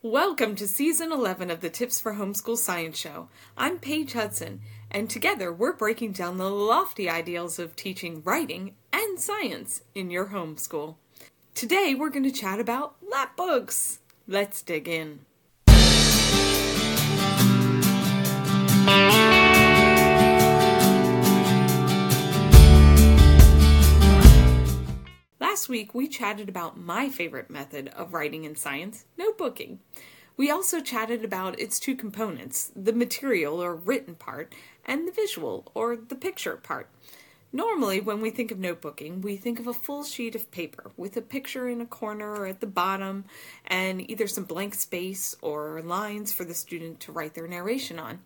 Welcome to season 11 of the Tips for Homeschool Science Show. I'm Paige Hudson, and together we're breaking down the lofty ideals of teaching writing and science in your homeschool. Today we're going to chat about lap books. Let's dig in. Week, we chatted about my favorite method of writing in science, notebooking. We also chatted about its two components the material or written part, and the visual or the picture part. Normally, when we think of notebooking, we think of a full sheet of paper with a picture in a corner or at the bottom, and either some blank space or lines for the student to write their narration on.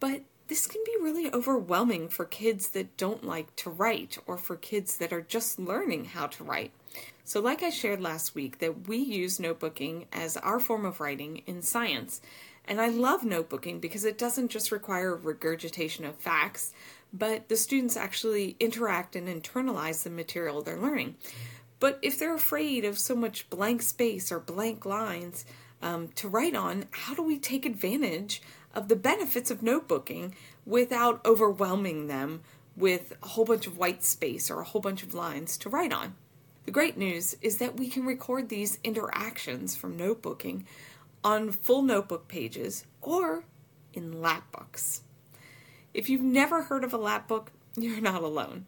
But this can be really overwhelming for kids that don't like to write or for kids that are just learning how to write. So, like I shared last week, that we use notebooking as our form of writing in science. And I love notebooking because it doesn't just require regurgitation of facts, but the students actually interact and internalize the material they're learning. But if they're afraid of so much blank space or blank lines um, to write on, how do we take advantage of the benefits of notebooking without overwhelming them with a whole bunch of white space or a whole bunch of lines to write on. The great news is that we can record these interactions from notebooking on full notebook pages or in lapbooks. If you've never heard of a lapbook, you're not alone.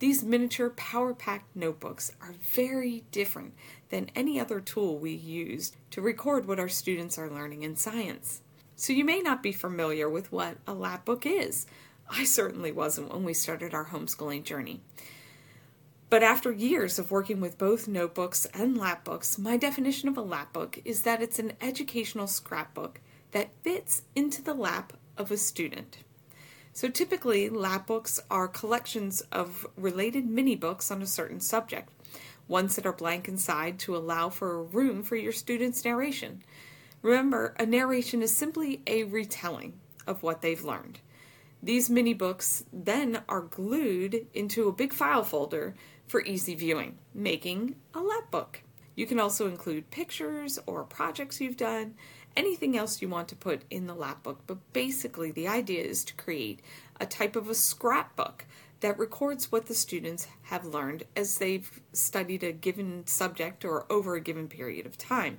These miniature power packed notebooks are very different than any other tool we use to record what our students are learning in science. So you may not be familiar with what a lap book is. I certainly wasn't when we started our homeschooling journey. But after years of working with both notebooks and lap books, my definition of a lap book is that it's an educational scrapbook that fits into the lap of a student. So typically, lap books are collections of related mini books on a certain subject, ones that are blank inside to allow for room for your student's narration. Remember, a narration is simply a retelling of what they've learned. These mini books then are glued into a big file folder for easy viewing, making a lap book. You can also include pictures or projects you've done, anything else you want to put in the lap book, but basically the idea is to create a type of a scrapbook that records what the students have learned as they've studied a given subject or over a given period of time.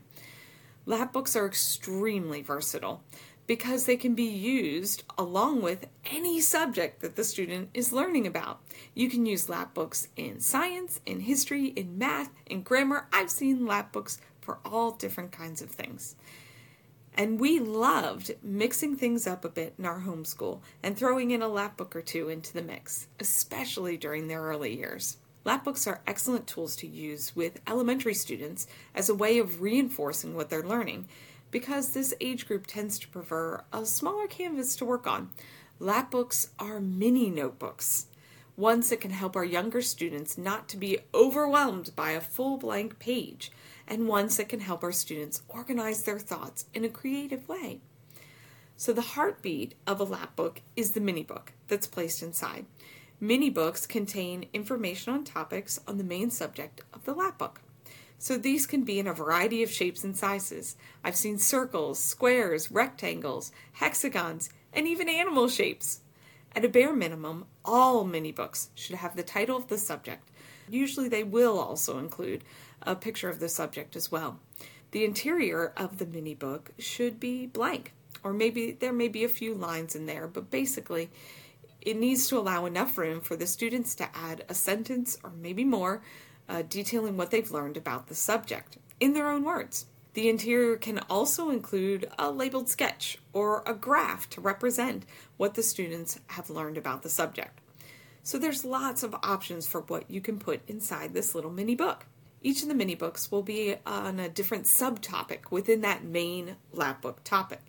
Lap books are extremely versatile because they can be used along with any subject that the student is learning about. You can use lap books in science, in history, in math, in grammar. I've seen lap books for all different kinds of things. And we loved mixing things up a bit in our homeschool and throwing in a lap book or two into the mix, especially during their early years. Lapbooks are excellent tools to use with elementary students as a way of reinforcing what they're learning because this age group tends to prefer a smaller canvas to work on. Lapbooks are mini notebooks, ones that can help our younger students not to be overwhelmed by a full blank page, and ones that can help our students organize their thoughts in a creative way. So, the heartbeat of a lapbook is the mini book that's placed inside. Mini books contain information on topics on the main subject of the lap book. So these can be in a variety of shapes and sizes. I've seen circles, squares, rectangles, hexagons, and even animal shapes. At a bare minimum, all mini books should have the title of the subject. Usually, they will also include a picture of the subject as well. The interior of the mini book should be blank, or maybe there may be a few lines in there, but basically, it needs to allow enough room for the students to add a sentence or maybe more uh, detailing what they've learned about the subject in their own words. The interior can also include a labeled sketch or a graph to represent what the students have learned about the subject. So there's lots of options for what you can put inside this little mini book. Each of the mini books will be on a different subtopic within that main lap book topic.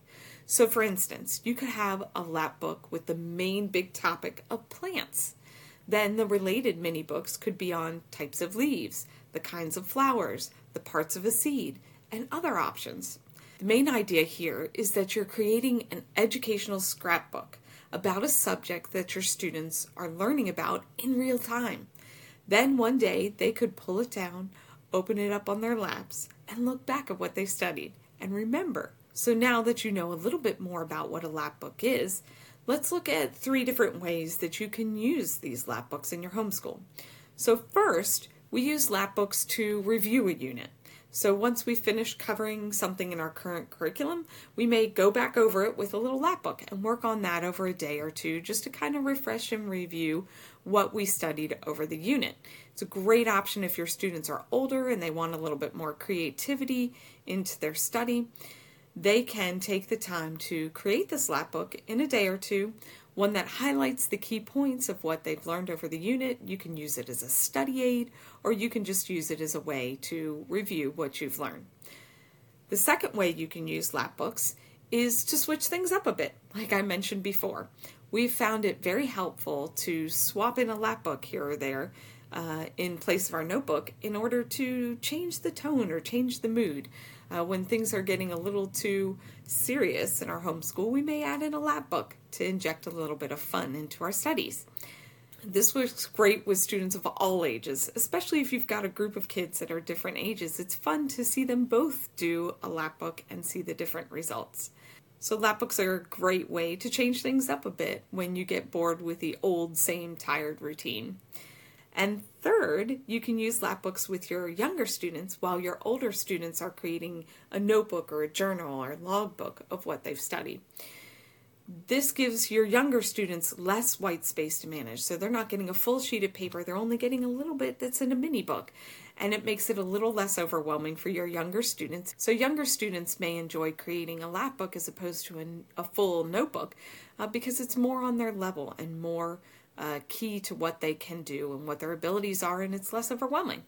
So, for instance, you could have a lap book with the main big topic of plants. Then the related mini books could be on types of leaves, the kinds of flowers, the parts of a seed, and other options. The main idea here is that you're creating an educational scrapbook about a subject that your students are learning about in real time. Then one day they could pull it down, open it up on their laps, and look back at what they studied and remember. So now that you know a little bit more about what a lap book is, let's look at three different ways that you can use these lap books in your homeschool. So first, we use lap books to review a unit. So once we finish covering something in our current curriculum, we may go back over it with a little lap book and work on that over a day or two just to kind of refresh and review what we studied over the unit. It's a great option if your students are older and they want a little bit more creativity into their study. They can take the time to create this lap book in a day or two one that highlights the key points of what they've learned over the unit. You can use it as a study aid, or you can just use it as a way to review what you've learned. The second way you can use lap books is to switch things up a bit, like I mentioned before. We've found it very helpful to swap in a lap book here or there uh, in place of our notebook in order to change the tone or change the mood. Uh, when things are getting a little too serious in our homeschool, we may add in a lap book to inject a little bit of fun into our studies. This works great with students of all ages, especially if you've got a group of kids that are different ages. It's fun to see them both do a lap book and see the different results. So, lap books are a great way to change things up a bit when you get bored with the old, same tired routine. And third, you can use lapbooks with your younger students while your older students are creating a notebook or a journal or logbook of what they've studied. This gives your younger students less white space to manage. So they're not getting a full sheet of paper, they're only getting a little bit that's in a mini book. And it makes it a little less overwhelming for your younger students. So, younger students may enjoy creating a lap book as opposed to an, a full notebook uh, because it's more on their level and more uh, key to what they can do and what their abilities are, and it's less overwhelming.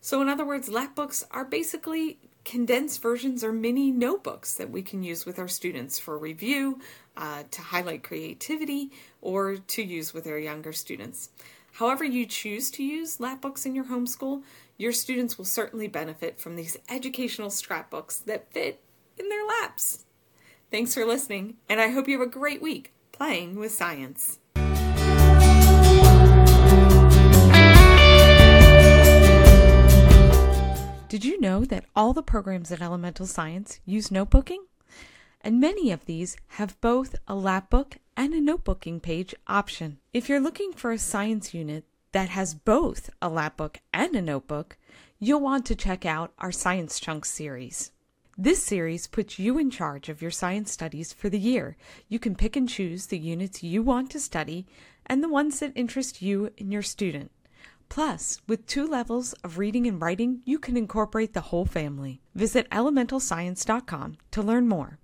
So, in other words, lap books are basically condensed versions or mini notebooks that we can use with our students for review, uh, to highlight creativity, or to use with our younger students. However, you choose to use lap books in your homeschool, your students will certainly benefit from these educational scrapbooks that fit in their laps. Thanks for listening, and I hope you have a great week playing with science. Did you know that all the programs at Elemental Science use notebooking? And many of these have both a lapbook and a notebooking page option. If you're looking for a science unit that has both a lapbook and a notebook, you'll want to check out our Science Chunks series. This series puts you in charge of your science studies for the year. You can pick and choose the units you want to study and the ones that interest you and your student. Plus, with two levels of reading and writing, you can incorporate the whole family. Visit elementalscience.com to learn more.